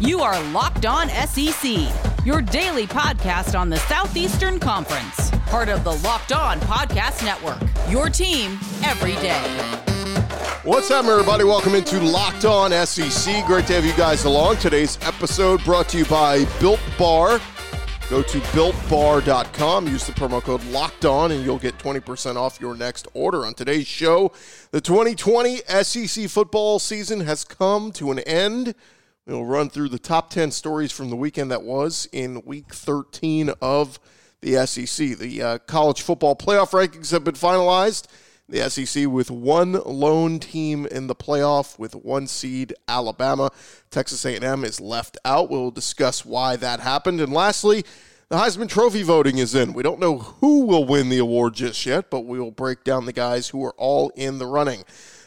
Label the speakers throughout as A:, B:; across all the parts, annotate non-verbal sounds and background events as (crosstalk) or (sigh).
A: You are Locked On SEC, your daily podcast on the Southeastern Conference, part of the Locked On Podcast Network. Your team every day.
B: What's up, everybody? Welcome into Locked On SEC. Great to have you guys along. Today's episode brought to you by Built Bar. Go to builtbar.com, use the promo code Locked On, and you'll get 20% off your next order. On today's show, the 2020 SEC football season has come to an end. We'll run through the top 10 stories from the weekend that was in week 13 of the SEC. The uh, college football playoff rankings have been finalized. The SEC with one lone team in the playoff with one seed Alabama. Texas A&M is left out. We'll discuss why that happened. And lastly, the Heisman Trophy voting is in. We don't know who will win the award just yet, but we will break down the guys who are all in the running.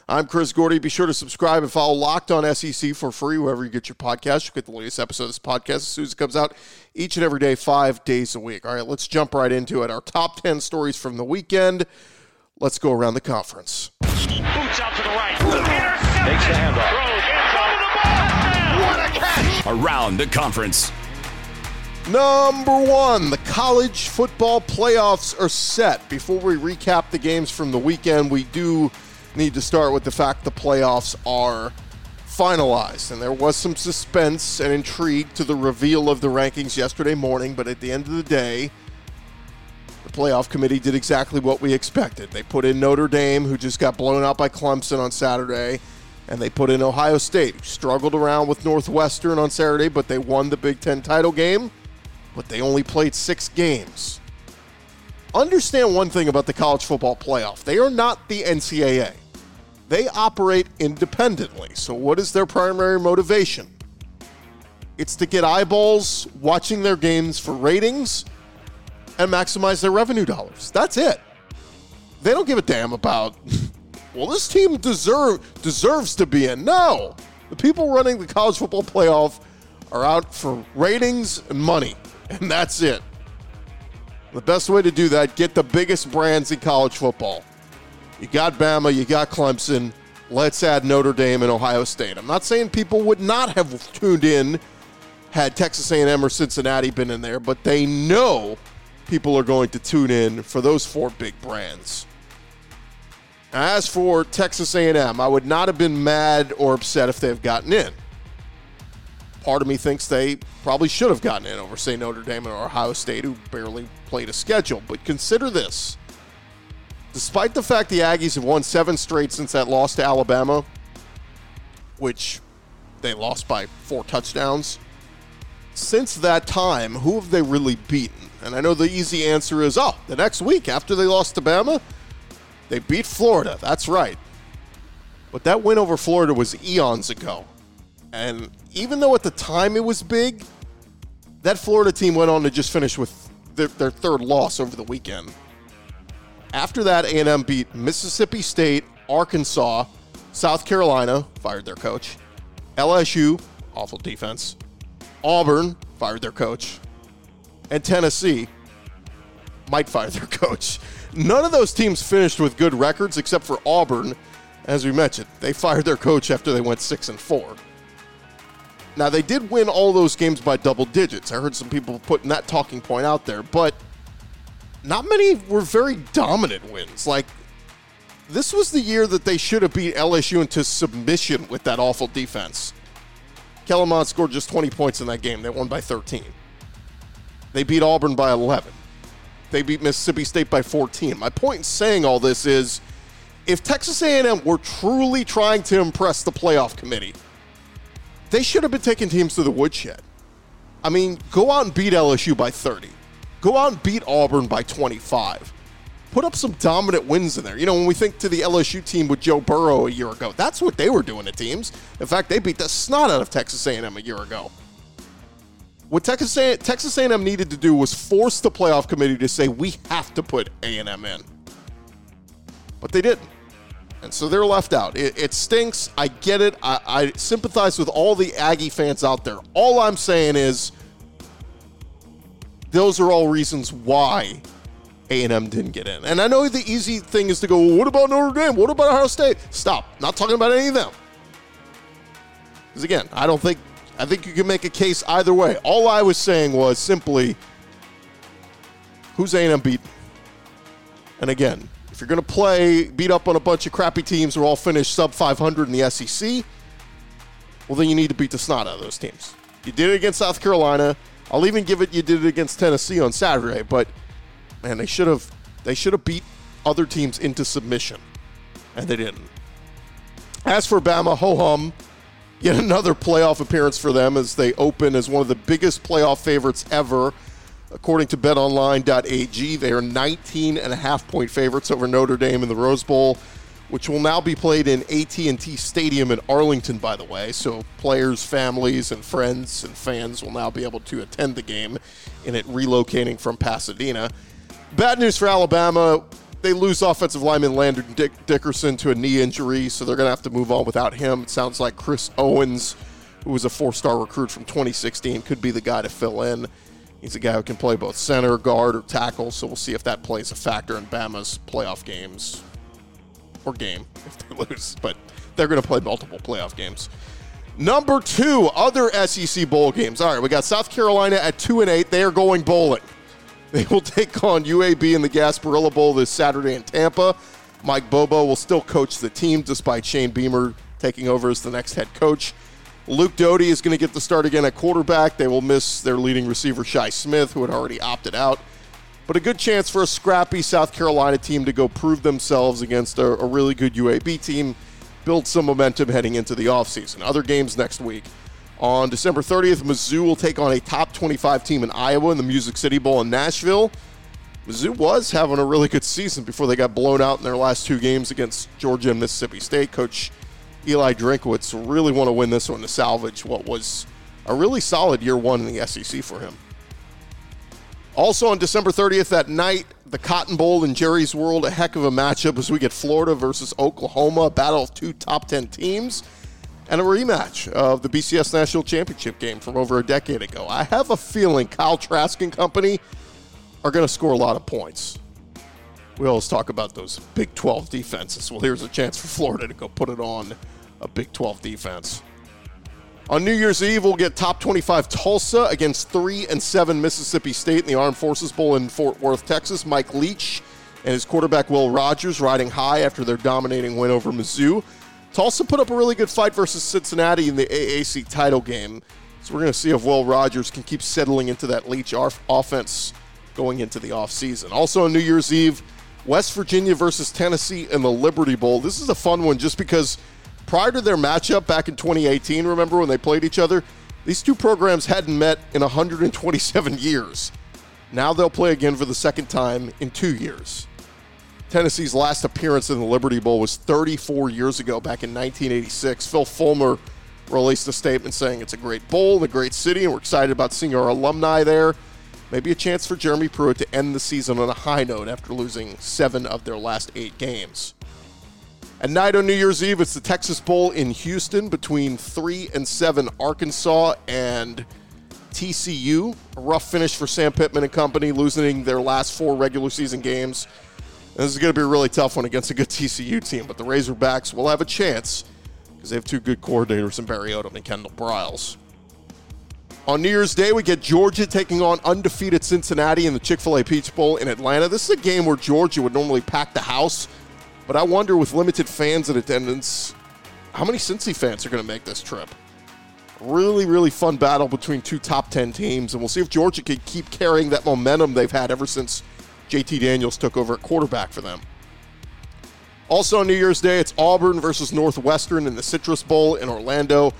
B: I'm Chris Gordy. Be sure to subscribe and follow Locked On SEC for free wherever you get your podcast. You'll get the latest episode of this podcast as soon as it comes out each and every day, five days a week. All right, let's jump right into it. Our top 10 stories from the weekend. Let's go around the conference.
C: Boots out to the right. Takes the handoff. Throws in front of the ball. What a catch!
D: Around the conference.
B: Number one, the college football playoffs are set. Before we recap the games from the weekend, we do need to start with the fact the playoffs are finalized. And there was some suspense and intrigue to the reveal of the rankings yesterday morning, but at the end of the day, the playoff committee did exactly what we expected. They put in Notre Dame, who just got blown out by Clemson on Saturday, and they put in Ohio State, who struggled around with Northwestern on Saturday, but they won the Big Ten title game, but they only played six games. Understand one thing about the college football playoff they are not the NCAA. They operate independently. So, what is their primary motivation? It's to get eyeballs watching their games for ratings and maximize their revenue dollars. That's it. They don't give a damn about, (laughs) well, this team deserve, deserves to be in. No. The people running the college football playoff are out for ratings and money, and that's it. The best way to do that, get the biggest brands in college football. You got Bama, you got Clemson. Let's add Notre Dame and Ohio State. I'm not saying people would not have tuned in had Texas A&M or Cincinnati been in there, but they know people are going to tune in for those four big brands. As for Texas A&M, I would not have been mad or upset if they've gotten in. Part of me thinks they probably should have gotten in over, say, Notre Dame or Ohio State, who barely played a schedule. But consider this. Despite the fact the Aggies have won seven straight since that loss to Alabama, which they lost by four touchdowns, since that time, who have they really beaten? And I know the easy answer is, oh, the next week after they lost to Bama, they beat Florida. That's right. But that win over Florida was eons ago. And even though at the time it was big, that Florida team went on to just finish with their, their third loss over the weekend. After that, A&M beat Mississippi State, Arkansas, South Carolina, fired their coach, LSU, awful defense, Auburn, fired their coach, and Tennessee might fire their (laughs) coach. None of those teams finished with good records except for Auburn. As we mentioned, they fired their coach after they went 6 and 4. Now, they did win all those games by double digits. I heard some people putting that talking point out there, but not many were very dominant wins. Like, this was the year that they should have beat LSU into submission with that awful defense. Kellen Mond scored just 20 points in that game. They won by 13. They beat Auburn by 11. They beat Mississippi State by 14. My point in saying all this is if Texas A&M were truly trying to impress the playoff committee, they should have been taking teams to the woodshed. I mean, go out and beat LSU by 30. Go out and beat Auburn by 25. Put up some dominant wins in there. You know, when we think to the LSU team with Joe Burrow a year ago, that's what they were doing to teams. In fact, they beat the snot out of Texas A&M a year ago. What Texas A- Texas A&M needed to do was force the playoff committee to say we have to put A&M in, but they didn't, and so they're left out. It, it stinks. I get it. I, I sympathize with all the Aggie fans out there. All I'm saying is, those are all reasons why A&M didn't get in. And I know the easy thing is to go, well, what about Notre Dame? What about Ohio State? Stop. Not talking about any of them. Because again, I don't think I think you can make a case either way. All I was saying was simply, who's A&M beating? And again, you're going to play, beat up on a bunch of crappy teams who all finished sub 500 in the SEC, well, then you need to beat the snot out of those teams. You did it against South Carolina. I'll even give it you did it against Tennessee on Saturday, but man, they should have they should have beat other teams into submission, and they didn't. As for Bama, ho hum, yet another playoff appearance for them as they open as one of the biggest playoff favorites ever. According to betonline.ag, they are 19 and a half point favorites over Notre Dame in the Rose Bowl, which will now be played in AT&T Stadium in Arlington by the way. So players, families and friends and fans will now be able to attend the game in it relocating from Pasadena. Bad news for Alabama. They lose offensive lineman Landon Dick- Dickerson to a knee injury, so they're going to have to move on without him. It sounds like Chris Owens, who was a four star recruit from 2016, could be the guy to fill in. He's a guy who can play both center, guard, or tackle, so we'll see if that plays a factor in Bama's playoff games or game (laughs) if they lose, but they're going to play multiple playoff games. Number two, other SEC bowl games. All right, we got South Carolina at two and eight. They are going bowling. (laughs) They will take on UAB in the Gasparilla Bowl this Saturday in Tampa. Mike Bobo will still coach the team despite Shane Beamer taking over as the next head coach. Luke Doty is going to get the start again at quarterback. They will miss their leading receiver, Shi Smith, who had already opted out. But a good chance for a scrappy South Carolina team to go prove themselves against a, a really good UAB team, build some momentum heading into the offseason. Other games next week. On December 30th, Mizzou will take on a top 25 team in Iowa in the Music City Bowl in Nashville. Mizzou was having a really good season before they got blown out in their last two games against Georgia and Mississippi State. Coach Eli Drinkwitz really want to win this one to salvage what was a really solid year one in the SEC for him. Also on December 30th that night, the Cotton Bowl in Jerry's World, a heck of a matchup as we get Florida versus Oklahoma, battle of two top 10 teams, and a rematch of the BCS National Championship game from over a decade ago. I have a feeling Kyle Trask and company are going to score a lot of points. We always talk about those Big 12 defenses. Well, here's a chance for Florida to go put it on a Big 12 defense. On New Year's Eve, we'll get top 25 Tulsa against 3 and 7 Mississippi State in the Armed Forces Bowl in Fort Worth, Texas. Mike Leach and his quarterback Will Rogers riding high after their dominating win over Mizzou. Tulsa put up a really good fight versus Cincinnati in the AAC title game. So we're going to see if Will Rogers can keep settling into that Leach offense going into the offseason. Also on New Year's Eve, West Virginia versus Tennessee in the Liberty Bowl. This is a fun one just because prior to their matchup back in 2018, remember when they played each other? These two programs hadn't met in 127 years. Now they'll play again for the second time in two years. Tennessee's last appearance in the Liberty Bowl was 34 years ago, back in 1986. Phil Fulmer released a statement saying it's a great bowl and a great city, and we're excited about seeing our alumni there. Maybe a chance for Jeremy Pruitt to end the season on a high note after losing seven of their last eight games. At night on New Year's Eve, it's the Texas Bowl in Houston between 3 and 7 Arkansas and TCU. A rough finish for Sam Pittman and company, losing their last four regular season games. This is going to be a really tough one against a good TCU team, but the Razorbacks will have a chance because they have two good coordinators in Barry Odom and Kendall Briles. On New Year's Day, we get Georgia taking on undefeated Cincinnati in the Chick fil A Peach Bowl in Atlanta. This is a game where Georgia would normally pack the house, but I wonder with limited fans in attendance, how many Cincy fans are going to make this trip? Really, really fun battle between two top 10 teams, and we'll see if Georgia can keep carrying that momentum they've had ever since JT Daniels took over at quarterback for them. Also on New Year's Day, it's Auburn versus Northwestern in the Citrus Bowl in Orlando.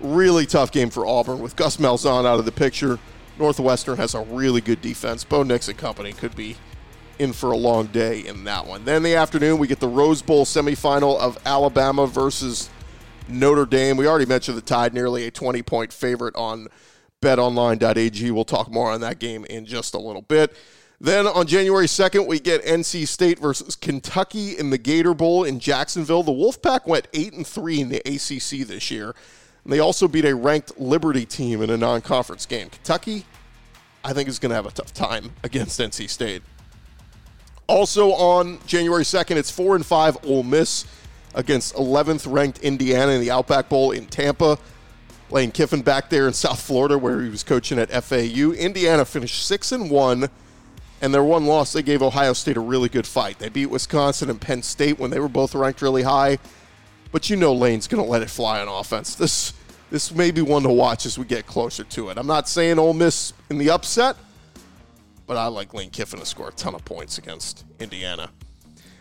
B: Really tough game for Auburn with Gus Malzahn out of the picture. Northwestern has a really good defense. Bo Nix and company could be in for a long day in that one. Then the afternoon, we get the Rose Bowl semifinal of Alabama versus Notre Dame. We already mentioned the Tide, nearly a 20 point favorite on betonline.ag. We'll talk more on that game in just a little bit. Then on January 2nd, we get NC State versus Kentucky in the Gator Bowl in Jacksonville. The Wolfpack went 8 and 3 in the ACC this year. And they also beat a ranked Liberty team in a non conference game. Kentucky, I think, is going to have a tough time against NC State. Also on January 2nd, it's 4 and 5 Ole Miss against 11th ranked Indiana in the Outback Bowl in Tampa. Lane Kiffin back there in (laughs) South Florida, where he was coaching at FAU. Indiana finished six and one, and their one loss they gave Ohio State a really good fight. They beat Wisconsin and Penn State when they were both ranked really high. But you know Lane's going to let it fly on offense. This this may be one to watch as we get closer to it. I'm not saying Ole Miss in the upset, but I like Lane Kiffin to score a ton of points against Indiana.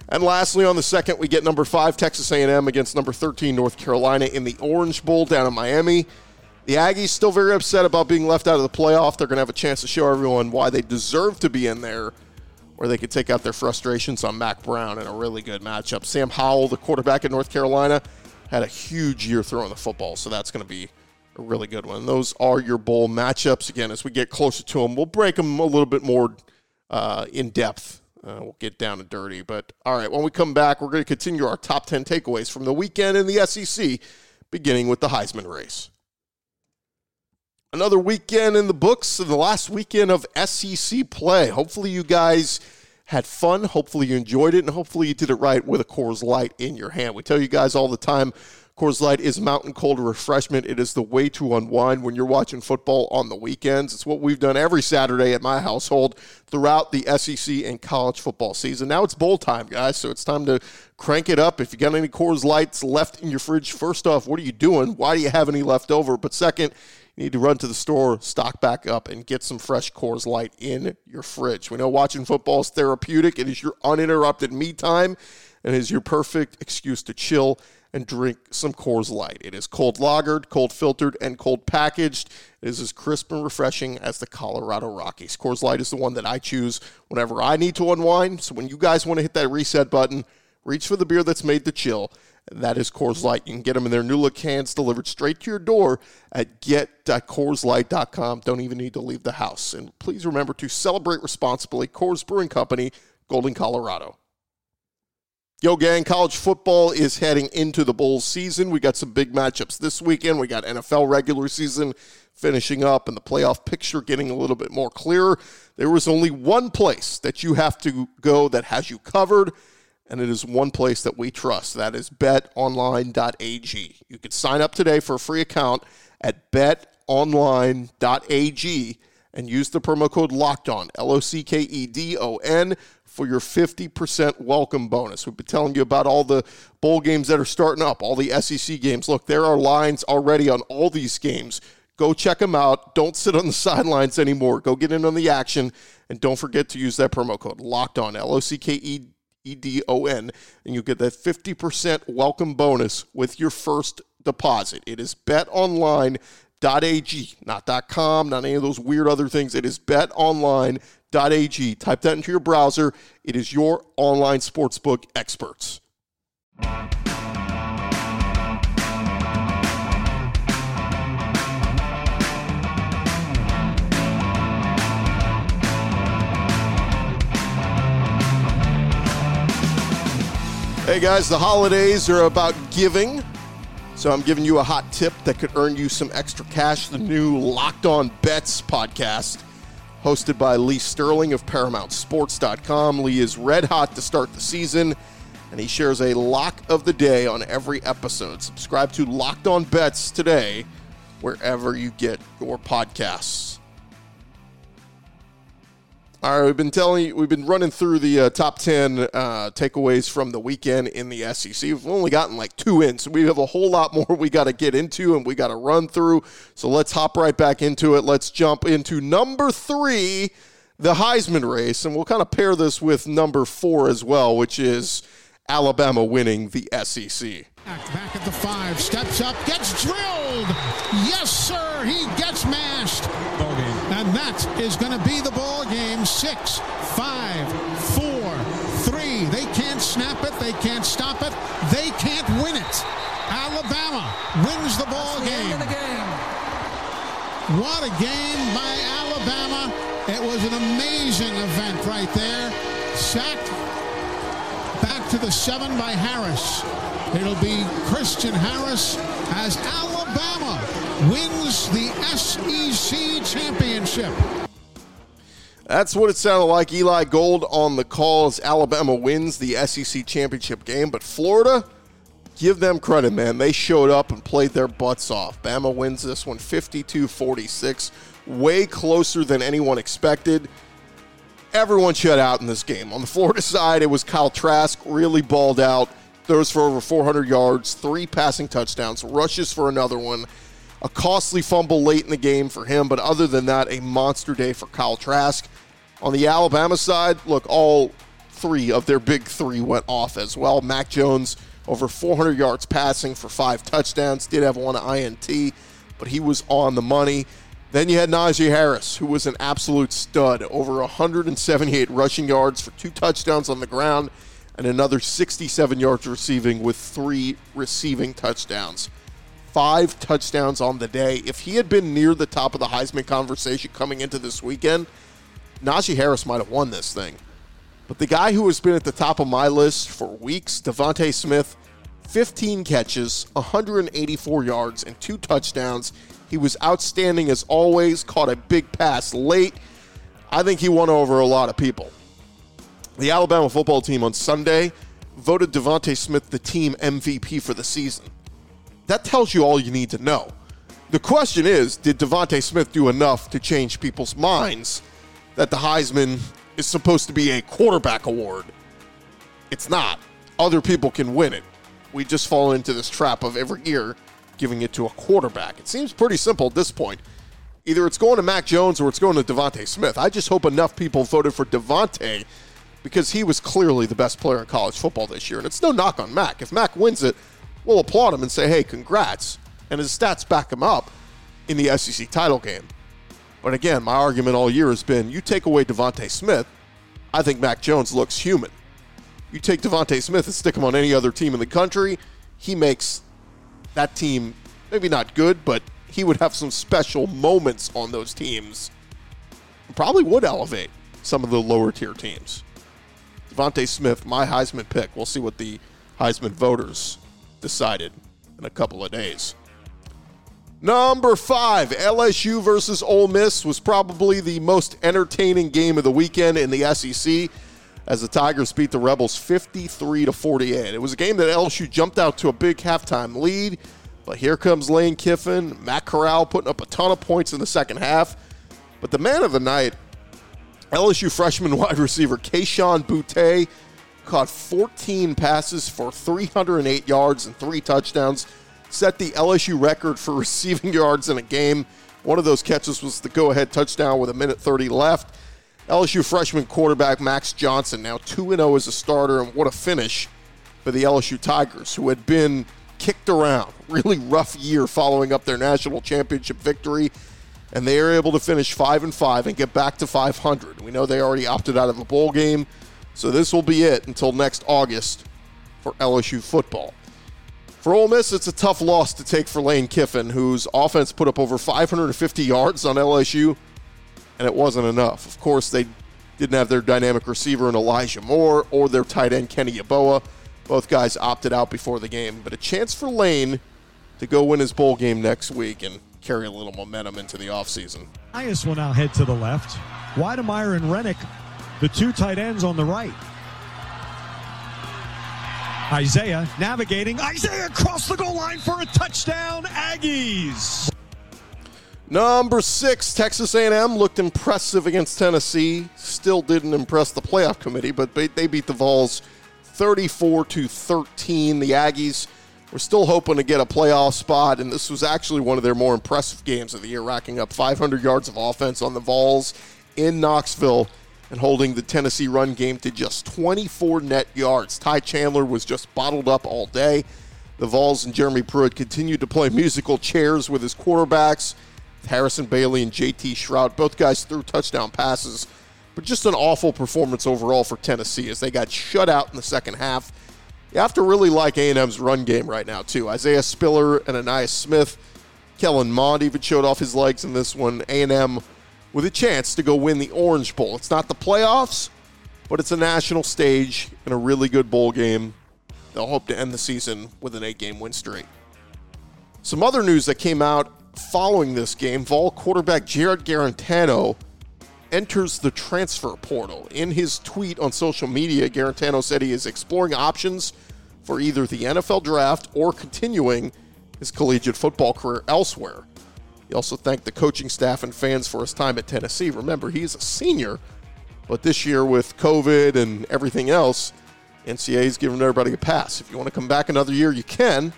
B: And lastly, on the second, we get number five Texas A&M against number 13 North Carolina in the Orange Bowl down in Miami. The Aggies still very upset about being left out of the playoff. They're going to have a chance to show everyone why they deserve to be in there, where they could take out their frustrations on Mack Brown in a really good matchup. Sam Howell, the quarterback at North Carolina, had a huge year throwing the football, so that's going to be a really good one. Those are your bowl matchups. Again, as we get closer to them, we'll break them a little bit more uh, in depth uh, we'll get down and dirty. But all right, when we come back, we're going to continue our top 10 takeaways from the weekend in the SEC, beginning with the Heisman race. Another weekend in the books, the last weekend of SEC play. Hopefully, you guys had fun. Hopefully, you enjoyed it, and hopefully, you did it right with a Coors Light in your hand. We tell you guys all the time Coors Light is mountain cold refreshment. It is the way to unwind when you're watching football on the weekends. It's what we've done every Saturday at my household throughout the SEC and college football season. Now it's bowl time, guys, so it's time to crank it up. If you got any Coors Lights left in your fridge, first off, what are you doing? Why do you have any left over? But second, you need to run to the store, stock back up, and get some fresh Coors Light in your fridge. We know watching football is therapeutic. It is your uninterrupted me time and is your perfect excuse to chill and drink some Coors Light. It is cold lagered, cold filtered, and cold packaged. It is as crisp and refreshing as the Colorado Rockies. Coors Light is the one that I choose whenever I need to unwind. So when you guys want to hit that reset button, reach for the beer that's made to chill. That is Coors Light. You can get them in their new look cans delivered straight to your door at get.coorslight.com. Don't even need to leave the house. And please remember to celebrate responsibly. Coors Brewing Company, Golden, Colorado. Yo, gang, college football is heading into the bowl season. We got some big matchups this weekend. We got NFL regular season finishing up and the playoff picture getting a little bit more clear. There was only one place that you have to go that has you covered, and it is one place that we trust. That is betonline.ag. You can sign up today for a free account at betonline.ag and use the promo code locked on L O C K E D O N for your 50% welcome bonus. We've been telling you about all the bowl games that are starting up, all the SEC games. Look, there are lines already on all these games. Go check them out. Don't sit on the (laughs) sidelines anymore. Go get in on the action. And don't forget to use that promo code locked on, L O C K E E D O N, and you get that 50% welcome bonus with your first deposit. It is betonline.ag, not .com, not any of those weird other things. It is betonline.ag Type that into your browser. It is your online sportsbook experts. Hey guys, the holidays are about giving. So I'm giving you a hot tip that could earn you some extra cash. The new Locked On Bets podcast hosted by Lee Sterling of ParamountSports.com. Lee is red hot to start the season, and he shares a lock of the day on every episode. Subscribe to Locked On Bets today, wherever you get your podcasts. All right, we've been telling you, we've been running through the uh, top 10 uh, takeaways from the weekend in the SEC. We've only gotten like two in, so we have a whole lot more we got to get into and we got to run through. So let's hop right back into it. Let's jump into number three, the Heisman race, and we'll kind of pair this with number four as well, which is Alabama winning the SEC.
D: Back at the five, steps up, gets drilled. Yes, sir, he gets mashed. And that is going to be the ball game. Six, five, four, three. They can't snap it. They can't stop it. They can't win it. Alabama wins the ball game.
E: The game.
D: What a game by Alabama. It was an amazing event right there. Sacked back to the seven by Harris. It'll be Christian Harris as Alabama wins the SEC championship.
B: That's what it sounded like. Eli Gold on the call as Alabama wins the SEC championship game. But Florida, give them credit, man. They showed up and played their butts off. Bama wins this one 52 46, way closer than anyone expected. Everyone shut out in this game. On the Florida (laughs) side, it was Kyle Trask, really balled out, throws for over 400 yards, three passing touchdowns, rushes for another one. A costly fumble late in the game for him, but other than that, a monster day for Kyle Trask. On the Alabama side, look, all three of their big three went off as well. Mac Jones over 400 yards passing for five touchdowns. Did have one INT, but he was on the money. Then you had Najee Harris, who was an absolute stud, over 178 rushing yards for two touchdowns on the ground and another 67 yards receiving with three receiving touchdowns. Five touchdowns on the day. If he had been near the top of the Heisman conversation coming into this weekend, Najee Harris might have won this thing. But the guy who has been at the top of my list for weeks, DeVonta Smith, 15 catches, 184 yards, and two touchdowns. He was outstanding as always, caught a big pass late. I think he won over a lot of people. The Alabama football team on Sunday voted DeVonta Smith the team MVP for the season. That tells you all you need to know. The question is, did DeVonta Smith do enough to change people's minds that the Heisman is supposed to be a quarterback award. It's not. Other people can win it. We just fall into this trap of every year giving it to a quarterback. It seems pretty simple at this point. Either it's going to Mac Jones or it's going to DeVonta Smith. I just hope enough people voted for DeVonta because he was clearly the best player in college football this year. And it's no knock on Mac. If Mac wins it, we'll applaud him and say, hey, congrats. And his stats back him up in the SEC title game. But again, my argument all year has been you take away DeVonta Smith, I think Mac Jones looks human. You take DeVonta Smith and stick him on any other team in the country, he makes that team maybe not good, but he would have some special moments on those teams. Probably would elevate some of the lower tier teams. DeVonta Smith, my Heisman pick. We'll see what the Heisman voters decided in a couple of days. Number five, LSU versus Ole Miss was probably the most entertaining game of the weekend in the SEC as the Tigers beat the Rebels 53 to 48. It was a game that LSU jumped out to a big halftime lead, but here comes Lane Kiffin, Matt Corral putting up a ton of points in the second half. But the man of the night, LSU freshman (laughs) wide receiver Kayshon Boutte, caught 14 passes for 308 yards and three touchdowns set the LSU record for (laughs) receiving yards in a game. One of those catches was the go ahead touchdown with a minute 30 left. LSU freshman quarterback Max Johnson, now 2 0 as a starter, and what a finish for the LSU Tigers, who had been kicked around. (laughs) Really rough year following up their national championship victory, and they are able to finish 5 and 5 and get back to 500. We know they already opted out of a bowl game, so this will be it until next August for LSU football. For Ole Miss, it's a tough loss to take for Lane Kiffin, whose offense put up over 550 yards on LSU, and it wasn't enough. Of course, they didn't have their dynamic receiver in Elijah Moore or their tight end Kenny Yeboah. Both guys opted out before the game, but a chance for Lane to go win his bowl game next week and carry a little momentum into the offseason.
E: Myers will now head to the left. Wydermyer and Rennick, the two tight ends on the right. Isaiah navigating. Isaiah across the goal line for a touchdown. Aggies.
B: Number six, Texas A&M looked impressive against Tennessee. Still didn't impress the playoff committee, but they beat the Vols 34 to 13. The Aggies were still hoping to get a playoff spot, and this was actually one of their more impressive games of the year, racking up 500 yards of offense on the Vols in Knoxville and holding the Tennessee run game to just 24 net yards. Ty Chandler was just bottled up all day. The Vols and Jeremy Pruitt continued to play musical chairs with his quarterbacks. Harrison Bailey and JT Shrout, both guys threw touchdown passes, but just an awful performance overall for Tennessee as they got shut out in the second half. You have to really like A&M's run game right now, too. Isaiah Spiller and Ainias Smith. Kellen Mond even showed off his legs in this one. A&M with a chance to go win the Orange Bowl. It's not the playoffs, but it's a national stage and a really good bowl game. They'll hope to end the season with an eight game win streak. Some other news that came out following this game Vol quarterback Jarrett Guarantano enters the transfer portal. In his tweet on social media, Garantano said he is exploring options for either the NFL draft or continuing his collegiate football career elsewhere. He also thanked the coaching staff and fans for his time at Tennessee. Remember, he's a senior, but this year with COVID and everything else, NCAA's giving everybody a pass. If you want to come back another year, you can.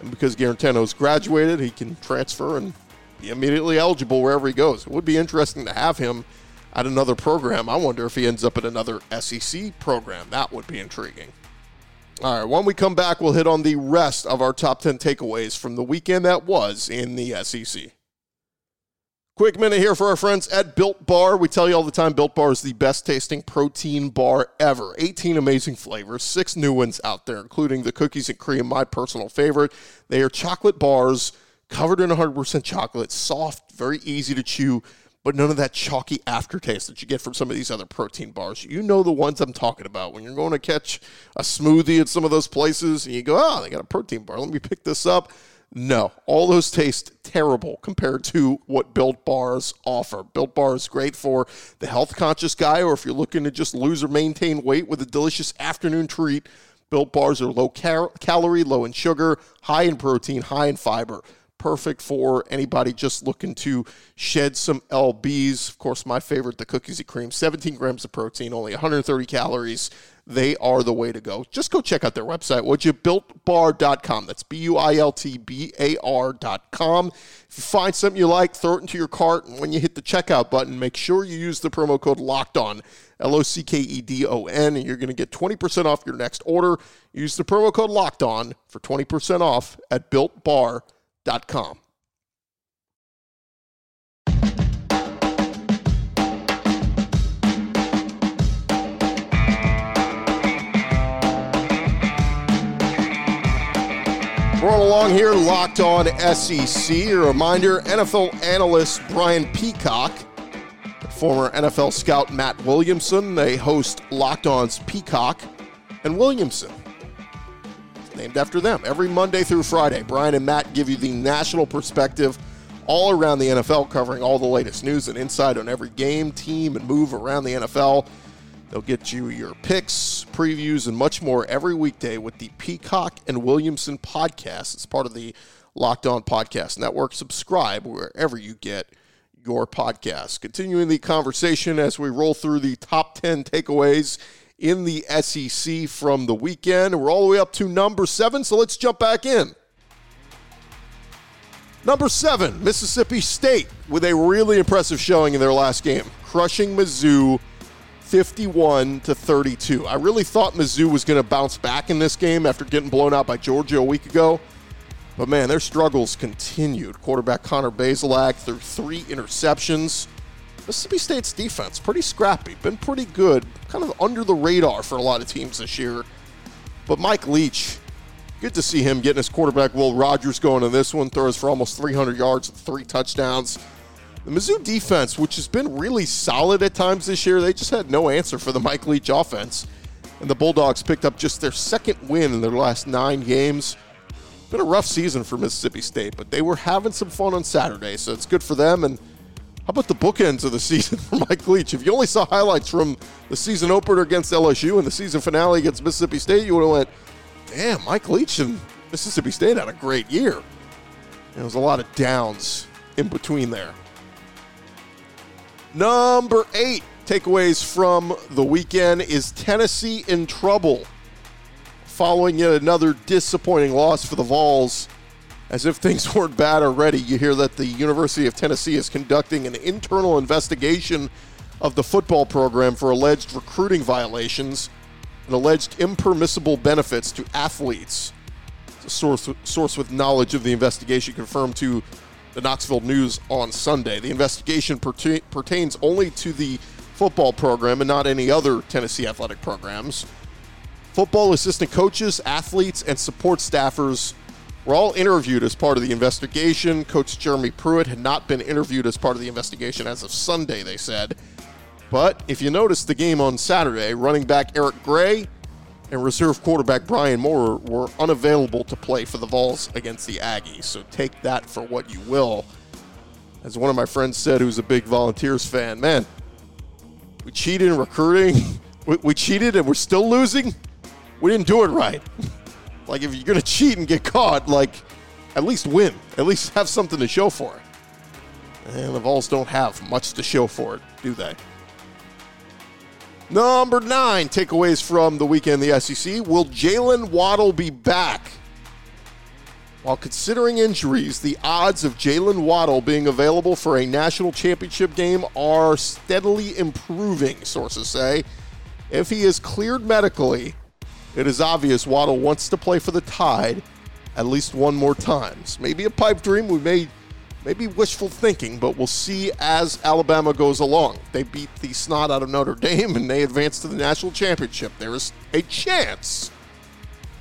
B: And because Guarantano's graduated, he can transfer and be immediately eligible wherever he goes. It would be interesting to have him at another program. I wonder if he ends up at another SEC program. That would be intriguing. All right, when we come back, we'll hit on the rest of our top 10 takeaways from the weekend that was in the SEC. Quick minute here for our friends at Built Bar. We tell you all the time Built Bar is the best tasting protein bar ever. 18 amazing flavors, six new ones out there, including the cookies and cream, my personal favorite. They are chocolate bars covered in 100% chocolate, soft, very easy to chew but none of that chalky aftertaste that you get from some of these other protein bars. You know the ones I'm talking about. When you're going to catch a smoothie at some of those places and you go, oh, they got a protein bar. Let me pick this up. No, all those taste terrible compared to what Built Bars offer. Built Bar is great for the health conscious guy, or if you're looking to just lose or maintain weight with a delicious afternoon treat. Built Bars are low cal- calorie, low in sugar, high in protein, high in fiber perfect for anybody just looking to shed some lbs of course my favorite the cookies and cream 17 grams of protein only 130 calories. They are the way to go. Just go check out their website would you builtbar.com that's b-u-i-l-t-b-a-r.com if you find something you like throw it into your cart and when you hit the checkout button make sure you use the promo code locked on l-o-c-k-e-d-o-n and you're going to get 20% off your next order. Use the promo code locked on for 20% off at builtbar.com com. Rolling along here, locked on SEC. A reminder NFL analyst Brian Peacock, former NFL scout Matt Williamson, they host Locked On's Peacock and Williamson named after them. Every Monday through Friday, Brian and Matt give you the national perspective all around the NFL, covering all the latest news and insight on every game, team, and move around the NFL. They'll get you your picks, previews, and much more every weekday with the Peacock and Williamson podcast. It's part of the Locked On Podcast Network. Subscribe wherever you get your podcast. Continuing the conversation as we roll through the top 10 takeaways in the SEC from the weekend. We're all the way up to number seven, so let's jump back in. Number seven, Mississippi State, with a really impressive showing in their last game, crushing Mizzou 51 to 32. I really thought Mizzou was going to bounce back in this game after getting blown out by Georgia a week ago. But man, their struggles continued. Quarterback Connor Bazelak threw three interceptions. Mississippi State's defense, pretty scrappy, been pretty good, kind of under the radar for a lot of teams this year. But Mike Leach, good to see him getting his quarterback Will Rogers going in this one, throws for almost 300 yards three touchdowns. The Mizzou defense, which has been really solid at times this year, they just had no answer for the Mike Leach offense. And the Bulldogs picked up just their second win in their last nine games. Been a rough season for Mississippi State, but they were having some fun on Saturday, so it's good for them. And how about the bookends of the season for (laughs) Mike Leach? If you only saw highlights from the season opener against LSU and the season finale against Mississippi State, you would have went, damn, Mike Leach and Mississippi State had a great year. There was a lot of downs in between there. Number eight takeaways from the weekend is Tennessee in trouble. Following yet another disappointing loss for the Vols as if things (laughs) weren't bad already, you hear that the University of Tennessee is conducting an internal investigation of the football program for alleged recruiting violations and alleged impermissible benefits to athletes. A source, source with knowledge of the investigation confirmed to the Knoxville News on Sunday. The investigation pertains only to the football program and not any other Tennessee athletic programs. Football assistant coaches, athletes, and support staffers were all interviewed as part of the investigation. Coach Jeremy Pruitt had not been interviewed as part of the investigation as of Sunday, they said. But if you notice the game on Saturday, running back Eric Gray and reserve quarterback Brian Maurer were unavailable to play for the Vols against the Aggies. So take that for what you will. As one of my friends said, who's a big Volunteers fan, man, we cheated in recruiting. (laughs) we, we cheated and we're still losing. We didn't do it right. (laughs) Like if you're gonna cheat and get caught, like at least win. At least (laughs) have something to show for it. And the Vols don't have much to show for it, do they? Number nine takeaways from the weekend the SEC. Will Jalen Waddle be back? While considering injuries, the odds of Jalen Waddle being available for a national championship game are steadily improving, sources say. If he is cleared medically, it is obvious Waddle wants to play for the Tide at least one more time. Maybe a pipe dream. We may maybe wishful thinking, but we'll see as Alabama goes along. They beat the snot out of Notre Dame and they advance to the national championship. There is a chance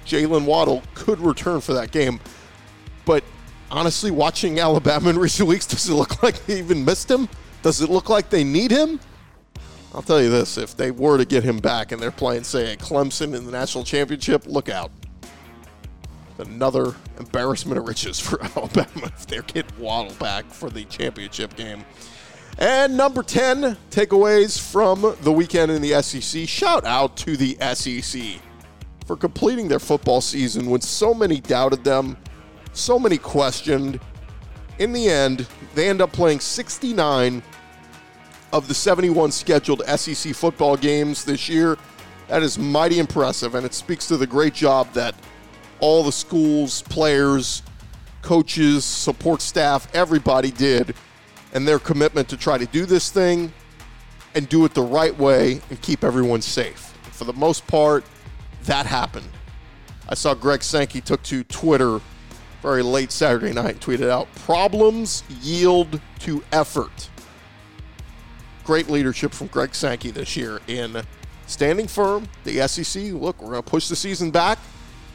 B: Jalen Waddle could return for that game. But honestly, watching Alabama in (laughs) recent weeks, does it look like they even missed him? Does it look like they need him? I'll tell you this if they were to get him back and they're playing, say, at Clemson in the national championship, look out. Another embarrassment of riches for (laughs) Alabama if they're getting Waddle back for the championship game. And number 10, takeaways from the weekend in the SEC. Shout out to the SEC for completing their football season when so many doubted them so many questioned. In the end, they end up playing 69 of the 71 scheduled SEC football games this year. That is mighty impressive, and it speaks to the great job that all the schools, players, coaches, support staff, everybody did, and their commitment to try to do this thing and do it the right way and keep everyone safe. For the most part, that happened. I saw Greg Sankey took to Twitter very late Saturday night tweeted out problems yield to effort. Great leadership from Greg Sankey this year in standing firm. The SEC, look, we're going to push the season back.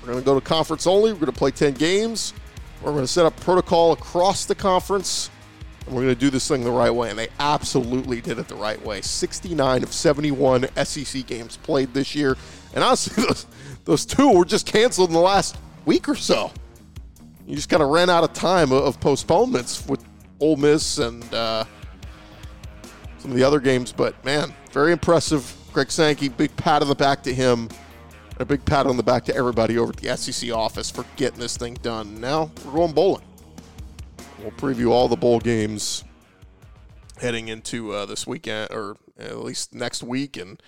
B: We're going to go to conference only. We're going to play 10 games. We're going to set up protocol across the conference. And we're going to do this thing the right way. And they absolutely did it the right way. 69 of 71 SEC games played this year. And honestly, (laughs) those, those two were just canceled in the last week or so you just kind of ran out of time of postponements with Ole Miss and uh, some of the other games. But man, very impressive. Greg Sankey, big pat on the back to him. And a big pat on the back to everybody over at the SEC office for getting this thing done. Now we're going bowling. We'll preview all the bowl games heading into uh, this weekend, or at least next week. And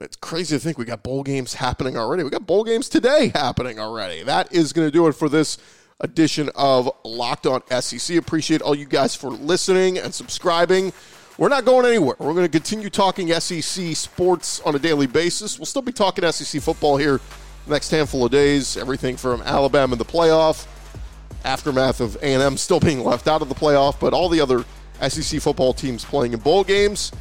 B: it's crazy to think we got bowl games happening already. We got bowl games today happening already. That is going to do it for this edition of Locked On SEC. Appreciate all you guys for listening and subscribing. We're not going anywhere. We're going to continue talking SEC sports on a daily basis. We'll still be talking SEC football here next handful of days. Everything from Alabama in the playoff, aftermath of A&M still being left out of the playoff, but all the other SEC football teams playing in bowl games.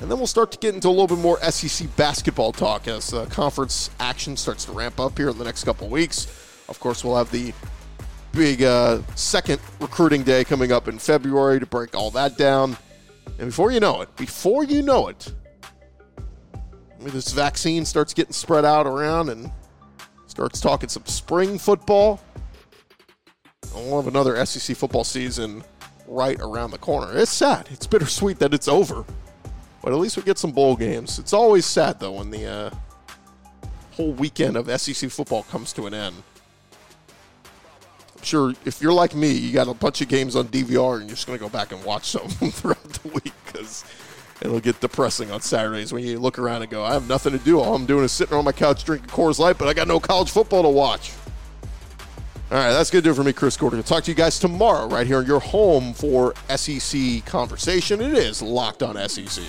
B: And then we'll start to get into a little bit more SEC basketball talk as uh, conference action starts to ramp up here in the next couple weeks. Of course, we'll have the big uh, second recruiting day coming up in February to break all that down. And before you know it, before you know it, this vaccine starts getting spread out around and starts talking some spring football. We'll have another SEC football season right around the corner. It's sad. It's bittersweet that it's over, but at least we get some bowl games. It's always sad though when the uh, whole weekend of SEC football comes to an end sure if you're like me, you got a bunch of games on DVR and you're just going to go back and watch (laughs) some throughout the week because it'll get depressing on Saturdays when you look around and go, I have nothing to do. All I'm doing is sitting on my couch drinking Coors Light, but I got no college football to watch. All right, that's going to do it for me, Chris Gordon. I'll talk to you guys tomorrow right here in your home for SEC conversation. It is Locked on SEC.